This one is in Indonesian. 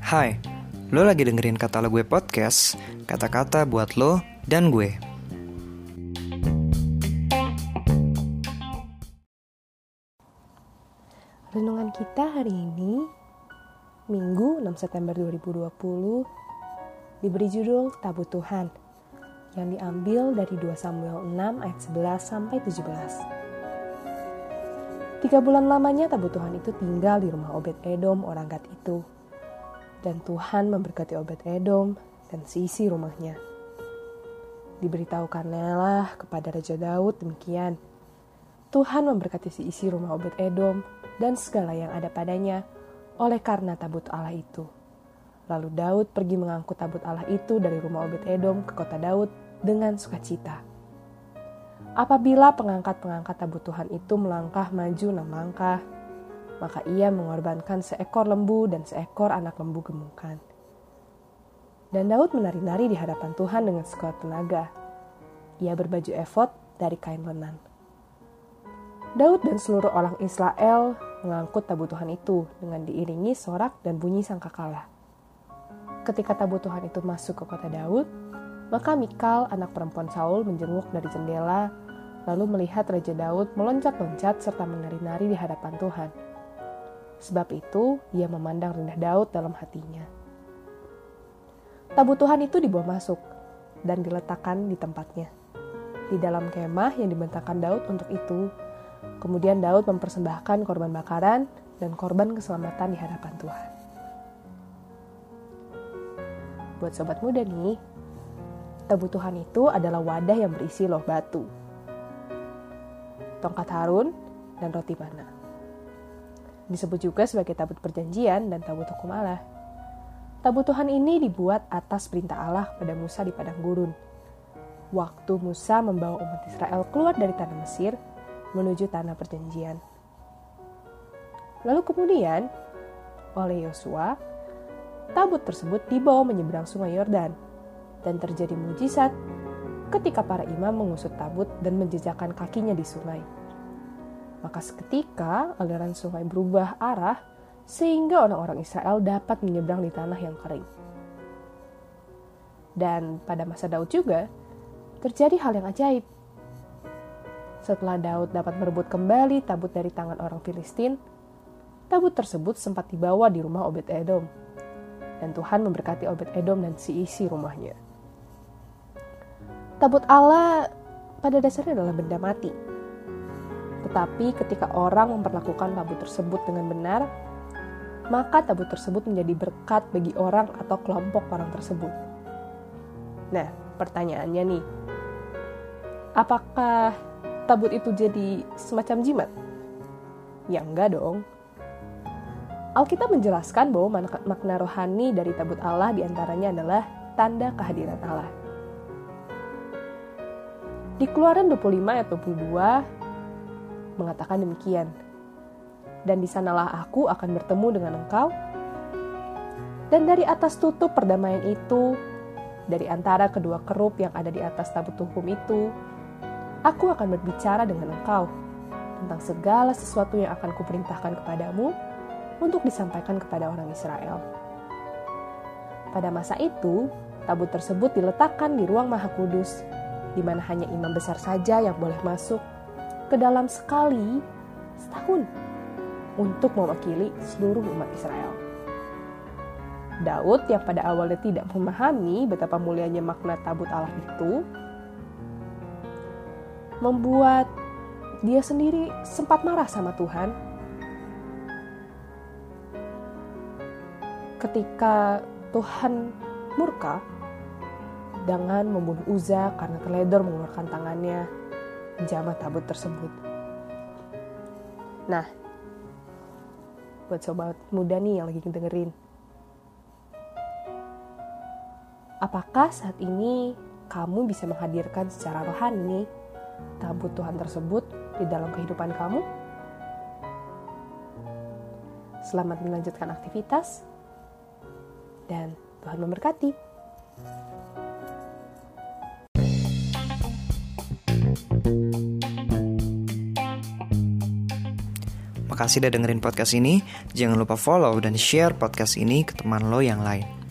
Hai, lo lagi dengerin kata lo gue podcast, kata-kata buat lo dan gue. Renungan kita hari ini, Minggu 6 September 2020, diberi judul Tabut Tuhan, yang diambil dari 2 Samuel 6 ayat 11 sampai 17. Tiga bulan lamanya tabut Tuhan itu tinggal di rumah Obed Edom orang Gad itu. Dan Tuhan memberkati Obed Edom dan seisi rumahnya. Diberitahukanlah kepada Raja Daud demikian. Tuhan memberkati si isi rumah Obed Edom dan segala yang ada padanya oleh karena tabut Allah itu. Lalu Daud pergi mengangkut tabut Allah itu dari rumah Obed Edom ke kota Daud dengan sukacita. Apabila pengangkat-pengangkat tabut Tuhan itu melangkah maju enam langkah, maka ia mengorbankan seekor lembu dan seekor anak lembu gemukan. Dan Daud menari-nari di hadapan Tuhan dengan sekuat tenaga. Ia berbaju efod dari kain lenan. Daud dan seluruh orang Israel mengangkut tabut Tuhan itu dengan diiringi sorak dan bunyi sangkakala. Ketika tabut Tuhan itu masuk ke kota Daud, maka Mikal, anak perempuan Saul, menjenguk dari jendela, lalu melihat Raja Daud meloncat-loncat serta menari-nari di hadapan Tuhan. Sebab itu, ia memandang rendah Daud dalam hatinya. Tabut Tuhan itu dibawa masuk dan diletakkan di tempatnya. Di dalam kemah yang dibentangkan Daud untuk itu, Kemudian Daud mempersembahkan korban bakaran dan korban keselamatan di hadapan Tuhan. Buat sobat muda nih, kebutuhan itu adalah wadah yang berisi loh batu, tongkat Harun, dan roti mana. Disebut juga sebagai tabut perjanjian dan tabut hukum Allah. Tabut Tuhan ini dibuat atas perintah Allah pada Musa di padang gurun. Waktu Musa membawa umat Israel keluar dari tanah Mesir, menuju tanah perjanjian. Lalu kemudian, oleh Yosua, tabut tersebut dibawa menyeberang sungai Yordan, dan terjadi mujizat ketika para imam mengusut tabut dan menjejakkan kakinya di sungai. Maka seketika aliran sungai berubah arah sehingga orang-orang Israel dapat menyeberang di tanah yang kering. Dan pada masa Daud juga, terjadi hal yang ajaib setelah Daud dapat merebut kembali tabut dari tangan orang Filistin, tabut tersebut sempat dibawa di rumah Obed Edom. Dan Tuhan memberkati Obed Edom dan si isi rumahnya. Tabut Allah pada dasarnya adalah benda mati. Tetapi ketika orang memperlakukan tabut tersebut dengan benar, maka tabut tersebut menjadi berkat bagi orang atau kelompok orang tersebut. Nah, pertanyaannya nih, apakah tabut itu jadi semacam jimat? Ya enggak dong. Alkitab menjelaskan bahwa makna rohani dari tabut Allah di antaranya adalah tanda kehadiran Allah. Di Keluaran 25 ayat 22 mengatakan demikian. Dan di sanalah aku akan bertemu dengan engkau. Dan dari atas tutup perdamaian itu, dari antara kedua kerup yang ada di atas tabut hukum itu, aku akan berbicara dengan engkau tentang segala sesuatu yang akan kuperintahkan kepadamu untuk disampaikan kepada orang Israel. Pada masa itu, tabut tersebut diletakkan di ruang maha kudus, di mana hanya imam besar saja yang boleh masuk ke dalam sekali setahun untuk mewakili seluruh umat Israel. Daud yang pada awalnya tidak memahami betapa mulianya makna tabut Allah itu, membuat dia sendiri sempat marah sama Tuhan. Ketika Tuhan murka dengan membunuh Uza karena teledor mengeluarkan tangannya menjamah tabut tersebut. Nah, buat sobat muda nih yang lagi dengerin, apakah saat ini kamu bisa menghadirkan secara rohani tabut Tuhan tersebut di dalam kehidupan kamu? Selamat melanjutkan aktivitas, dan Tuhan memberkati. Makasih udah dengerin podcast ini. Jangan lupa follow dan share podcast ini ke teman lo yang lain.